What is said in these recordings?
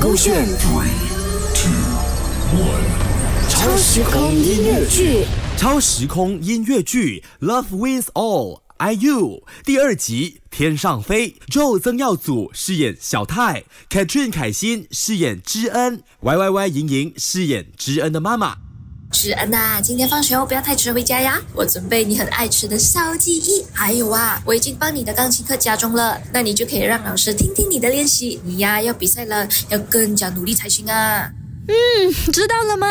勾选 three two one. 超时空音乐剧。超时空音乐剧《Love Wins All》IU 第二集《天上飞》，Joe 曾耀祖饰演小泰，Katrin 凯欣饰演知恩，Y Y Y 莹莹饰演知恩的妈妈。是安娜、今天放学后不要太迟回家呀。我准备你很爱吃的烧鸡翼，还有啊，我已经帮你的钢琴课加钟了，那你就可以让老师听听你的练习。你呀，要比赛了，要更加努力才行啊。知道了吗？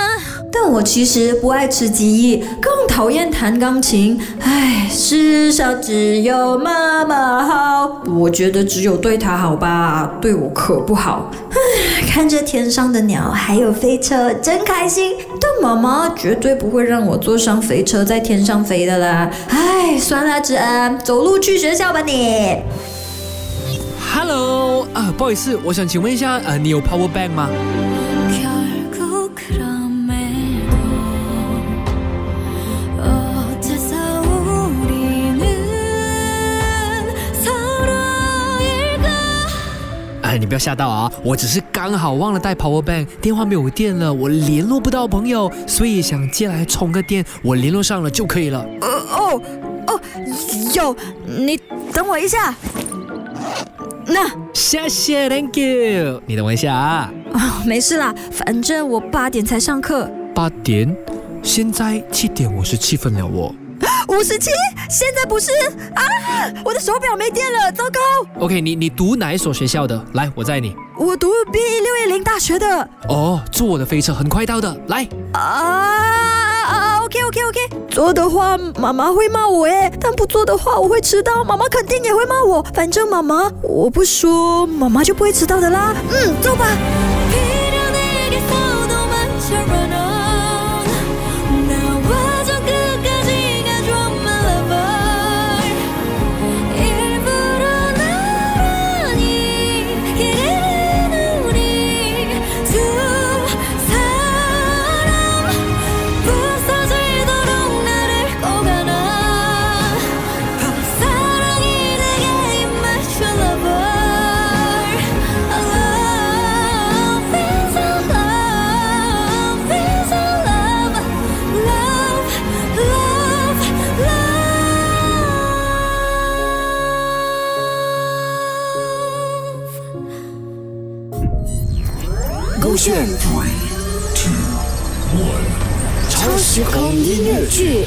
但我其实不爱吃鸡翼，更讨厌弹钢琴。唉，世上只有妈妈好，我觉得只有对她好吧，对我可不好。唉，看着天上的鸟还有飞车，真开心。但妈妈绝对不会让我坐上飞车在天上飞的啦。唉，算了，志安，走路去学校吧你。Hello，啊，不好意思，我想请问一下，呃，你有 power bank 吗？哎，你不要吓到啊，我只是刚好忘了带 power bank，电话没有电了，我联络不到朋友，所以想借来充个电，我联络上了就可以了。呃哦哦，有，你等我一下。那谢谢，Thank you。你等我一下啊，啊，没事啦，反正我八点才上课。八点，现在七点五十七分了哦。五十七，现在不是啊！我的手表没电了，糟糕！OK，你你读哪一所学校的？来，我载你。我读 B 六一零大学的哦，坐我的飞车很快到的，来。啊啊！OK OK OK，坐的话妈妈会骂我耶，但不坐的话我会迟到，妈妈肯定也会骂我。反正妈妈我不说，妈妈就不会迟到的啦。嗯，走吧。勾选 Three, two, one. 超时空音乐剧。